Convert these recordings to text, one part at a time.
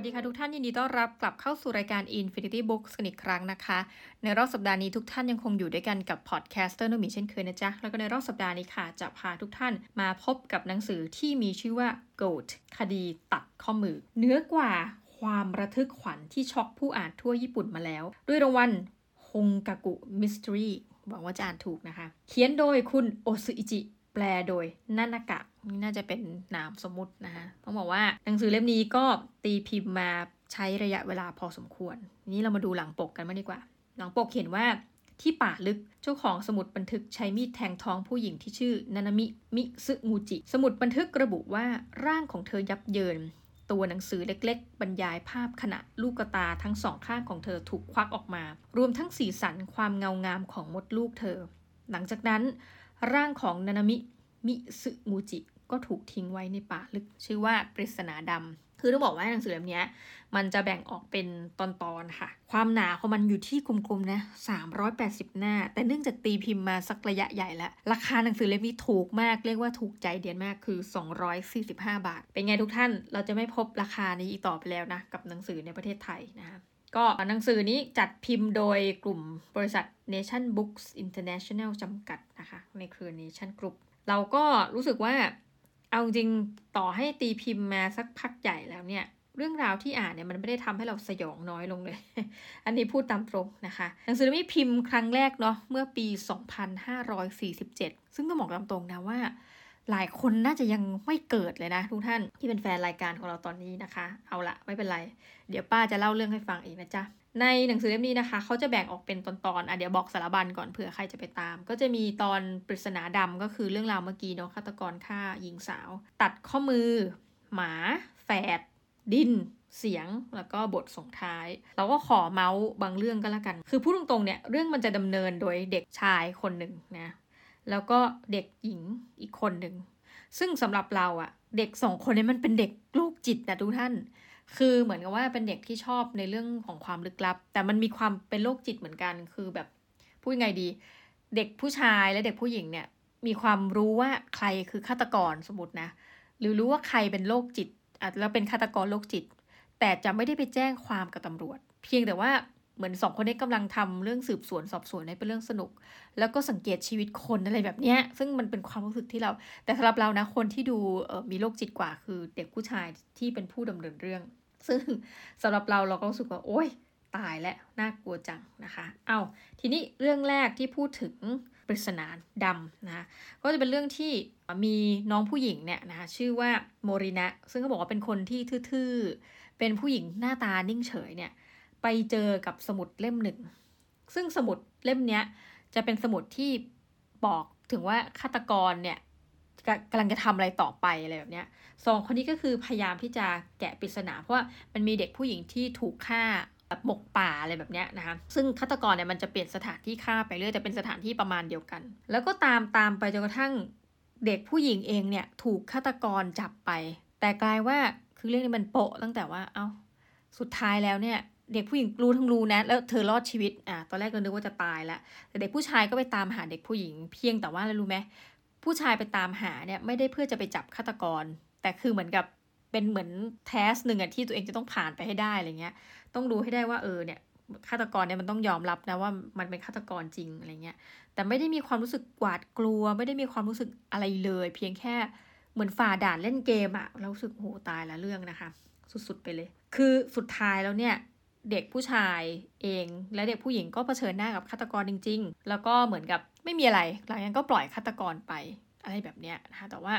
วัสดีค่ะทุกท่านยินดีต้อนรับกลับเข้าสู่รายการ Infinity Books กันอีกครั้งนะคะ ในรอบสัปดาห์นี้ทุกท่านยังคงอยู่ด้วยกันกับ podcaster โนมีเช่นเคยนะจ๊ะ แล้วก็ในรอบสัปดาห์นี้ค่ะ จะพาทุกท่านมาพบกับหนังสือที่มีชื่อว่า Goth คดีตัดข้อมือ เหนือกว่าความระทึกขวัญที่ช็อกผู้อ่านทั่วญี่ปุ่นมาแล้ว ด้วยรางวัลฮงกากุ Mystery หวังว่าจะอ่านถูกนะคะ เขียนโดยคุณโอตสึอิจิ แปลโดยนันากะนี่น่าจะเป็นนามสมมุตินะคะต้องบอกว่าหนังสือเล่มนี้ก็ตีพิมพ์มาใช้ระยะเวลาพอสมควร นี้เรามาดูหลังปกกันมาดีกว่า หลังปกเขียนว่าที่ป่าลึกเจ้าของสมุดบันทึกใช้มีดแทงท้องผู้หญิงที่ชื่อนานามิมิซึงูจิ สมุดบันทึกระบุว่าร่างของเธอยับเยิน ตัวหนังสือเล็กๆ บรรยายภาพขณะลูกตาทั้งสองข้างของเธอถูกควักออกมา รวมทั้งสีสันความเงางามของมดลูกเธอ หลังจากนั้น ร่างของนานามิมิซึงูจิก็ถูกทิ้งไว้ในป่าลึก ชื่อว่าปริศนาดำ คือต้องบอกว่าหนังสือเล่มนี้มันจะแบ่งออกเป็นตอนๆค่ะ ความหนาของมันอยู่ที่กลมๆนะ380 หน้า แต่เนื่องจากตีพิมพ์มาสักระยะใหญ่แล้ว ราคาหนังสือเล่มนี้ถูกมาก เรียกว่าถูกใจเดียนมากคือ 245 บาท เป็นไงทุกท่าน เราจะไม่พบราคานี้อีกต่อไปแล้วนะ กับหนังสือในประเทศไทยนะคะ ก็หนังสือนี้จัดพิมพ์โดยกลุ่มบริษัท Nation Books International จำกัดนะคะ ในเครือ Nation Group เราก็รู้สึกว่าเอาจริงต่อให้ตีพิมพ์มาสักพักใหญ่แล้วเนี่ย เรื่องราวที่อ่านเนี่ยมันไม่ได้ทำให้เราสยองน้อยลงเลย อันนี้พูดตามตรงนะคะ หนังสือเล่มนี้พิมพ์ครั้งแรกเนาะเมื่อปี 2547 ซึ่งต้องบอกตามตรงนะว่า หลายคนน่าจะยังไม่เกิดเลยนะทุกท่านที่เป็นแฟนรายการของเราตอนนี้นะคะ เอาละไม่เป็นไร เดี๋ยวป้าจะเล่าเรื่องให้ฟังเองนะจ๊ะในหนังสือเล่มนี้นะคะ เขาจะแบ่งออกเป็นตอนๆอะเดี๋ยวบอกสารบัญก่อนเผื่อใครจะไปตาม ก็จะมีตอนปริศนาดำก็คือเรื่องราวเมื่อกี้เนาะฆาตกรฆ่าหญิงสาว ตัดข้อมือ หมา แฝด ดิน เสียงแล้วก็บทส่งท้าย เราก็ขอเมาส์บางเรื่องก็แล้วกัน คือพูดตรงๆเนี่ยเรื่องมันจะดำเนินโดยเด็กชายคนหนึ่งนะ แล้วก็เด็กหญิงอีกคนหนึ่ง ซึ่งสำหรับเราอะเด็กสองคนนี้มันเป็นเด็กโรคจิตนะทุกท่าน คือเหมือนกับว่าเป็นเด็กที่ชอบในเรื่องของความลึกลับ แต่มันมีความเป็นโรคจิตเหมือนกัน คือแบบพูดยังไงดี เด็กผู้ชายและเด็กผู้หญิงเนี่ย มีความรู้ว่าใครคือฆาตกรสมมตินะ หรือรู้ว่าใครเป็นโรคจิตอาจจะเป็นฆาตกรโรคจิต แต่จะไม่ได้ไปแจ้งความกับตำรวจ เพียงแต่ว่า เหมือนสองคนนี้กำลังทำเรื่องสืบสวนสอบสวนให้เป็นเรื่องสนุก แล้วก็สังเกตชีวิตคนอะไรแบบเนี้ย ซึ่งมันเป็นความรู้สึกที่เรา แต่สำหรับเรานะคนที่ดูมีโรคจิตกว่า คือเด็กผู้ชายที่เป็นผู้ดำเนินเรื่อง ซึ่งสำหรับเราเราก็รู้สึกว่า โอ๊ยตายและน่ากลัวจังนะคะ เอาทีนี้เรื่องแรกที่พูดถึงปริศนาดำนะคะก็จะเป็นเรื่องที่มีน้องผู้หญิงเนี่ยนะคะชื่อว่าโมรินะ ซึ่งเขาบอกว่าเป็นคนที่ทื่อๆ เป็นผู้หญิงหน้าตานิ่งเฉยเนี่ย ไปเจอกับสมุดเล่มหนึ่ง ซึ่งสมุดเล่มเนี้ยจะเป็นสมุดที่บอกถึงว่าฆาตกรเนี่ยกำลังจะทำอะไรต่อไปอะไรแบบเนี้ยสองคนนี้ก็คือพยายามที่จะแกะปริศนาเพราะว่ามันมีเด็กผู้หญิงที่ถูกฆ่าแบบหมกป่าอะไรแบบเนี้ยนะคะซึ่งฆาตกรเนี่ยมันจะเปลี่ยนสถานที่ฆ่าไปเรื่อยแต่เป็นสถานที่ประมาณเดียวกัน แล้วก็ตามตามไปจนกระทั่งเด็กผู้หญิงเองเนี่ยถูกฆาตกรจับไป แต่กลายว่าคือเรื่องนี้มันโปะตั้งแต่ว่าเอา้าสุดท้ายแล้วเนี่ย เด็กผู้หญิงรู้ทั้งรู้นะ แล้วเธอรอดชีวิตอะตอนแรกเรานึกว่าจะตายแล้วแต่เด็กผู้ชายก็ไปตามหาเด็กผู้หญิงเพียงแต่ว่าอะไรรู้ไหมผู้ชายไปตามหาเนี่ยไม่ได้เพื่อจะไปจับฆาตกร แต่คือเหมือนกับเป็นเหมือนแทสหนึ่งอะที่ตัวเองจะต้องผ่านไปให้ได้อะไรเงี้ย ต้องดูให้ได้ว่าเออเนี่ยฆาตกรเนี่ยมันต้องยอมรับนะว่ามันเป็นฆาตกรจริงอะไรเงี้ย แต่ไม่ได้มีความรู้สึกหวาดกลัว ไม่ได้มีความรู้สึกอะไรเลย เพียงแค่เหมือนฝ่าด่านเล่นเกมอะเรารู้สึกโหตายละเรื่องนะคะ สุดๆไปเลย คือสุดท้ายแล้วเนี่ย เด็กผู้ชายเอง และเด็กผู้หญิงก็เผชิญหน้ากับฆาตกรจริง ๆ แล้วก็เหมือนกับไม่มีอะไรหลังจากนั้นก็ปล่อยฆาตกรไปอะไรแบบเนี้ยนะคะแต่ว่า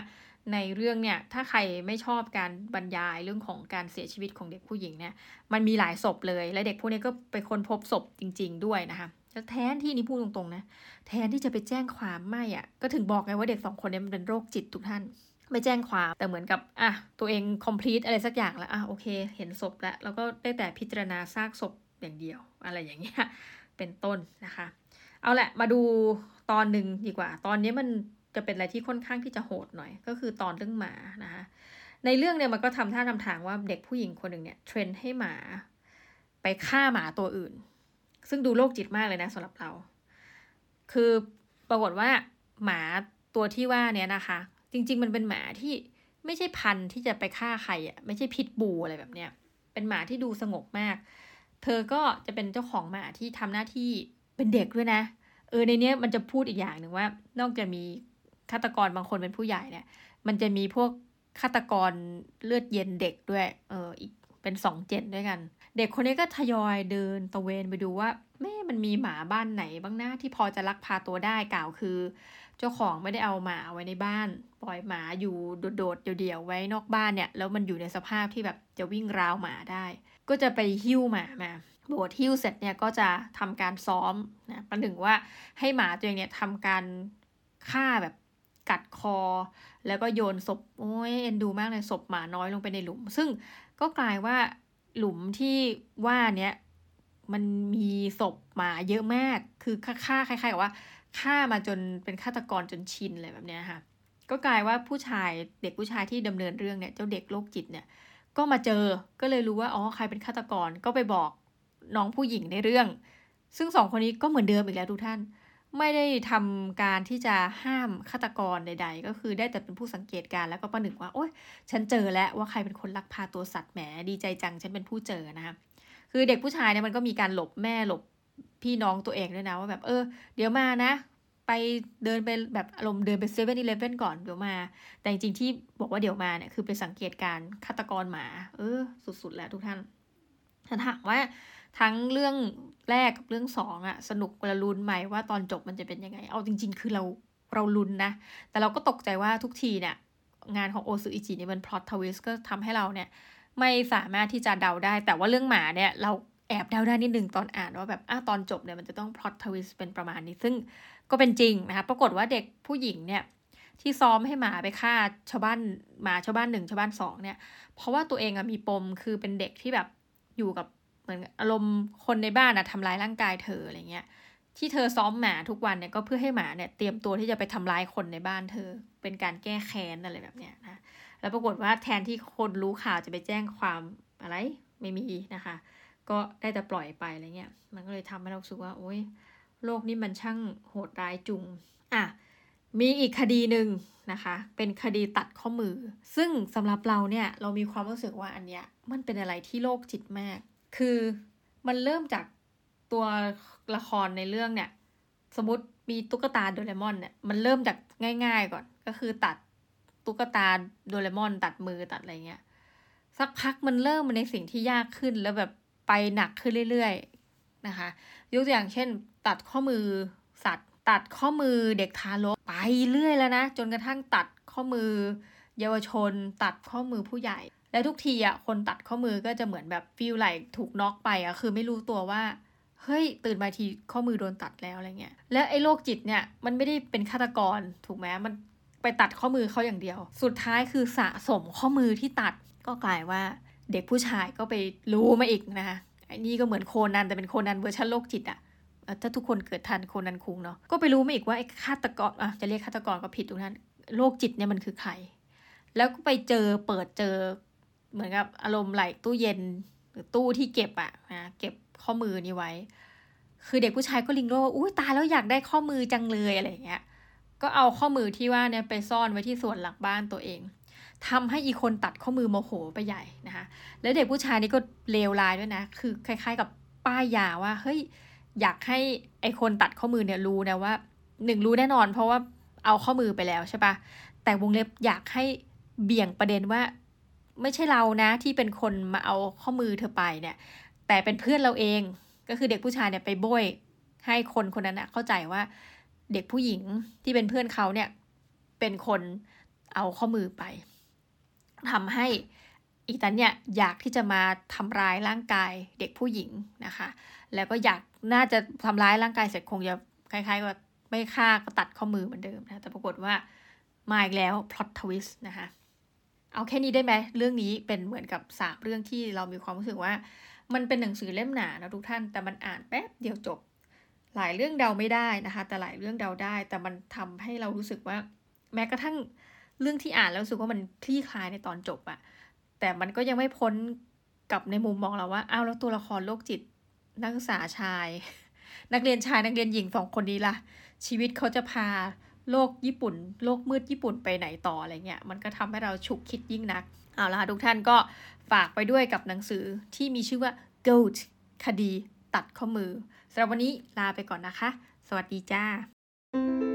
ในเรื่องเนี่ยถ้าใครไม่ชอบการบรรยายเรื่องของการเสียชีวิตของเด็กผู้หญิงเนี่ยมันมีหลายศพเลย และเด็กพวกนี้ก็ไปค้นพบศพจริง ๆ ด้วยนะคะแล้วแทนที่นี่พูดตรงๆนะแทนที่จะไปแจ้งความไม่อะ่ะก็ถึงบอกไงว่าเด็กสองคนนี้มันเป็นโรคจิตทุกท่าน ไม่แจ้งความแต่เหมือนกับอะตัวเอง complete อะไรสักอย่างแล้วอะโอเค เห็นศพแล้วแล้วก็ได้แต่พิจารณาซากศพอย่างเดียว อะไรอย่างเงี้ยเป็นต้นนะคะ เอาแหละมาดูตอนหนึ่งดีกว่า ตอนนี้มันจะเป็นอะไรที่ค่อนข้างที่จะโหดหน่อย ก็คือตอนเรื่องหมานะคะในเรื่องเนี่ยมันก็ทำท่าทำทางว่าเด็กผู้หญิงคนหนึ่งเนี่ยเทรนให้หมาไปฆ่าหมาตัวอื่น ซึ่งดูโรคจิตมากเลยนะสำหรับเรา คือปรากฏว่าหมาตัวที่ว่าเนี่ยนะคะ จริง ๆ มันเป็นหมาที่ไม่ใช่พันธุ์ที่จะไปฆ่าใครอะไม่ใช่พิษบูอะไรแบบเนี้ยเป็นหมาที่ดูสงบมาก เธอก็จะเป็นเจ้าของหมาที่ทำหน้าที่เป็นเด็กด้วยนะ เออในเนี้ยมันจะพูดอีกอย่างหนึ่งว่า นอกจากมีฆาตกรบางคนเป็นผู้ใหญ่เนี่ย มันจะมีพวกฆาตกรเลือดเย็นเด็กด้วย เอออีกเป็นสองเจนด้วยกัน เด็กคนนี้ก็ทยอยเดินตะเวนไปดูว่าแม่มันมีหมาบ้านไหนบ้างนะที่พอจะลักพาตัวได้กล่าวคือ เจ้าของไม่ได้เอาหมาไว้ในบ้าน ปล่อยหมาอยู่โดดๆเดี่ยวๆไว้นอกบ้านเนี่ยแล้วมันอยู่ในสภาพที่แบบจะวิ่งราวหมาได้ ก็จะไปหิ้วหมามาบวชหิ้วเสร็จเนี่ยก็จะทำการซ้อมนะประหนึ่งว่าให้หมาตัวเองเนี่ยทำการฆ่าแบบกัดคอ แล้วก็โยนศพโอ้ยเอ็นดูมากเลยศพหมาน้อยลงไปในหลุม ซึ่งก็กลายว่าหลุมที่ว่าเนี้ยมันมีศพหมาเยอะมาก คือฆ่าคล้ายๆกับว่า ฆ่ามาจนเป็นฆาตกรจนชินเลยแบบเนี้ยค่ะ ก็กลายว่าผู้ชายเด็กผู้ชายที่ดำเนินเรื่องเนี่ยเจ้าเด็กโรคจิตเนี่ย ก็มาเจอก็เลยรู้ว่าอ๋อใครเป็นฆาตกรก็ไปบอกน้องผู้หญิงในเรื่อง ซึ่งสองคนนี้ก็เหมือนเดิมอีกแล้วทุกท่าน ไม่ได้ทำการที่จะห้ามฆาตกรใด ๆ ก็คือได้แต่เป็นผู้สังเกตการแล้วก็ประหนึ่งว่า โอ๊ยฉันเจอแล้วว่าใครเป็นคนลักพาตัวสัตว์แหมดีใจจังฉันเป็นผู้เจอนะคะคือเด็กผู้ชายเนี่ยมันก็มีการหลบแม่หลบ พี่น้องตัวเองด้วยนะว่าแบบเออ เดี๋ยวมานะ ไปเดินไปแบบอารมณ์เดินไปเซเว่นอีเลฟเว่นก่อนเดี๋ยวมา แต่จริงๆที่บอกว่าเดี๋ยวมาเนี่ยคือไปสังเกตการฆาตกรหมา เออ สุดๆ แล้วทุกท่านฉันถามว่าทั้งเรื่องแรกกับเรื่องสองอะสนุกเวลาลุ้นไหมว่าตอนจบมันจะเป็นยังไง เอาจริง ๆ คือเราเราลุ้นนะ แต่เราก็ตกใจว่าทุกทีเนี่ยงานของโอตสึอิจิเนี่ยมัน plot twist ก็ทำให้เราเนี่ย ไม่สามารถที่จะเดาได้ แต่ว่าเรื่องหมาเนี่ย เรา แอบเดาได้นิดนึงตอนอ่านว่าแบบอ้าตอนจบเนี่ยมันจะต้อง plot twist เป็นประมาณนี้ ซึ่งก็เป็นจริงนะคะปรากฏว่าเด็กผู้หญิงเนี่ยที่ซ้อมให้หมาไปฆ่าชาวบ้านหมาชาวบ้านหนึ่งชาวบ้านสองเนี่ย เพราะว่าตัวเองอะมีปมคือเป็นเด็กที่แบบอยู่กับเหมือนอารมณ์คนในบ้านอะทำร้ายร่างกายเธออะไรเงี้ยที่เธอซ้อมหมาทุกวันเนี่ยก็เพื่อให้หมาเนี่ยเตรียมตัวที่จะไปทำร้ายคนในบ้านเธอ เป็นการแก้แค้นอะไรแบบเนี้ยนะแล้วปรากฏว่าแทนที่คนรู้ข่าวจะไปแจ้งความอะไรไม่มีนะคะ ก็ได้แต่ปล่อยไปอะไรเงี้ย มันก็เลยทำให้เราสึกว่าโอ๊ยโลกนี้มันช่างโหดร้ายจุง อะ มีอีกคดีหนึ่งนะคะ เป็นคดีตัดข้อมือ ซึ่งสำหรับเราเนี่ย เรามีความรู้สึกว่าอันเนี้ย มันเป็นอะไรที่โลกจิตมาก คือมันเริ่มจากตัวละครในเรื่องเนี่ย สมมติมีตุ๊กตาโดเรมอนเนี่ย มันเริ่มจากง่าย ๆก่อน ก็คือตัดตุ๊กตาโดเรมอน ตัดมือตัดอะไรเงี้ย สักพักมันเริ่มมาในสิ่งที่ยากขึ้นแล้วแบบ ไปหนักขึ้นเรื่อยๆนะคะ ยกตัวอย่างเช่น ตัดข้อมือสัตว์ ตัดข้อมือเด็กทารกไปเรื่อยแล้วนะ จนกระทั่งตัดข้อมือ เยาวชน ตัดข้อมือผู้ใหญ่ แล้วทุกทีอะคนตัดข้อมือก็จะเหมือนแบบฟีลไหลถูกน็อกไปอะคือไม่รู้ตัวว่าเฮ้ยตื่นมาทีข้อมือโดนตัดแล้วอะไรเงี้ย แล้วไอ้โรคจิตเนี่ยมันไม่ได้เป็นฆาตกรถูกไหมมันไปตัดข้อมือเขาอย่างเดียว สุดท้ายคือสะสมข้อมือที่ตัดก็กลายว่า เด็กผู้ชายก็ไปรู้มาอีกนะคะไอ้นี่ก็เหมือนโคนันแต่เป็นโคนันเวอร์ชันโรคจิตอะถ้าทุกคนเกิดทันโคนันคุงเนาะก็ไปรู้มาอีกว่าไอ้ฆาตกรอะจะเรียกฆาตกรก็ผิดตรงนั้นโรคจิตเนี่ยมันคือใคร แล้วก็ไปเจอเปิดเจอเหมือนกับอารมณ์ไหลตู้เย็นหรือตู้ที่เก็บอะนะเก็บข้อมือนี้ไว้ คือเด็กผู้ชายก็ลิงโลว่าอุ้ยตายแล้วอยากได้ข้อมือจังเลยอะไรอย่างเงี้ยก็เอาข้อมือที่ว่าเนี่ยไปซ่อนไว้ที่ส่วนหลังบ้านตัวเอง ทำให้อีคนตัดข้อมือโมโหไปใหญ่นะคะแล้วเด็กผู้ชายนี่ก็เลวร้ายด้วยนะ คือคล้าย ๆ กับป้ายยาว่าเฮ้ยอยากให้ไอคนตัดข้อมือเนี่ยรู้นะว่าหนึ่งรู้แน่นอน เพราะว่าเอาข้อมือไปแล้วใช่ปะแต่วงเล็บอยากให้เบี่ยงประเด็นว่า ไม่ใช่เรานะที่เป็นคนมาเอาข้อมือเธอไปเนี่ย แต่เป็นเพื่อนเราเองก็คือเด็กผู้ชายเนี่ยไปโบยให้คนคนนั้นนะเข้าใจว่าเด็กผู้หญิงที่เป็นเพื่อนเขาเนี่ยเป็นคนเอาข้อมือไป ทำให้อีตันเนี่ยอยากที่จะมาทำร้ายร่างกายเด็กผู้หญิงนะคะ แล้วก็อยากน่าจะทำร้ายร่างกายเสร็จคงจะคล้ายๆว่าไม่ฆ่าก็ตัดข้อมือเหมือนเดิมนะแต่ปรากฏว่ามาอีกแล้วพล็อตทวิสต์นะคะเอาแค่นี้ได้ไหมเรื่องนี้เป็นเหมือนกับสามเรื่องที่เรามีความรู้สึกว่า มันเป็นหนังสือเล่มหนานะทุกท่านแต่มันอ่านแป๊บเดียวจบ หลายเรื่องเดาไม่ได้นะคะ แต่หลายเรื่องเดาได้ แต่มันทำให้เรารู้สึกว่า แม้กระทั่ง เรื่องที่อ่านแล้วรู้สึกว่ามันคลี่คลายในตอนจบอะแต่มันก็ยังไม่พ้นกับในมุมมองเราว่าอ้าวแล้วตัวละครโรคจิตนักศึกษาชาย นักเรียนชายนักเรียนหญิงสองคนนี้ล่ะ ชีวิตเขาจะพาโลกญี่ปุ่น โลกมืดญี่ปุ่นไปไหนต่ออะไรเงี้ยมันก็ทำให้เราฉุกคิดยิ่งนัก เอาละค่ะทุกท่านก็ฝากไปด้วยกับหนังสือที่มีชื่อว่า Goat คดีตัดข้อมือสำหรับวันนี้ลาไปก่อนนะคะ สวัสดีจ้า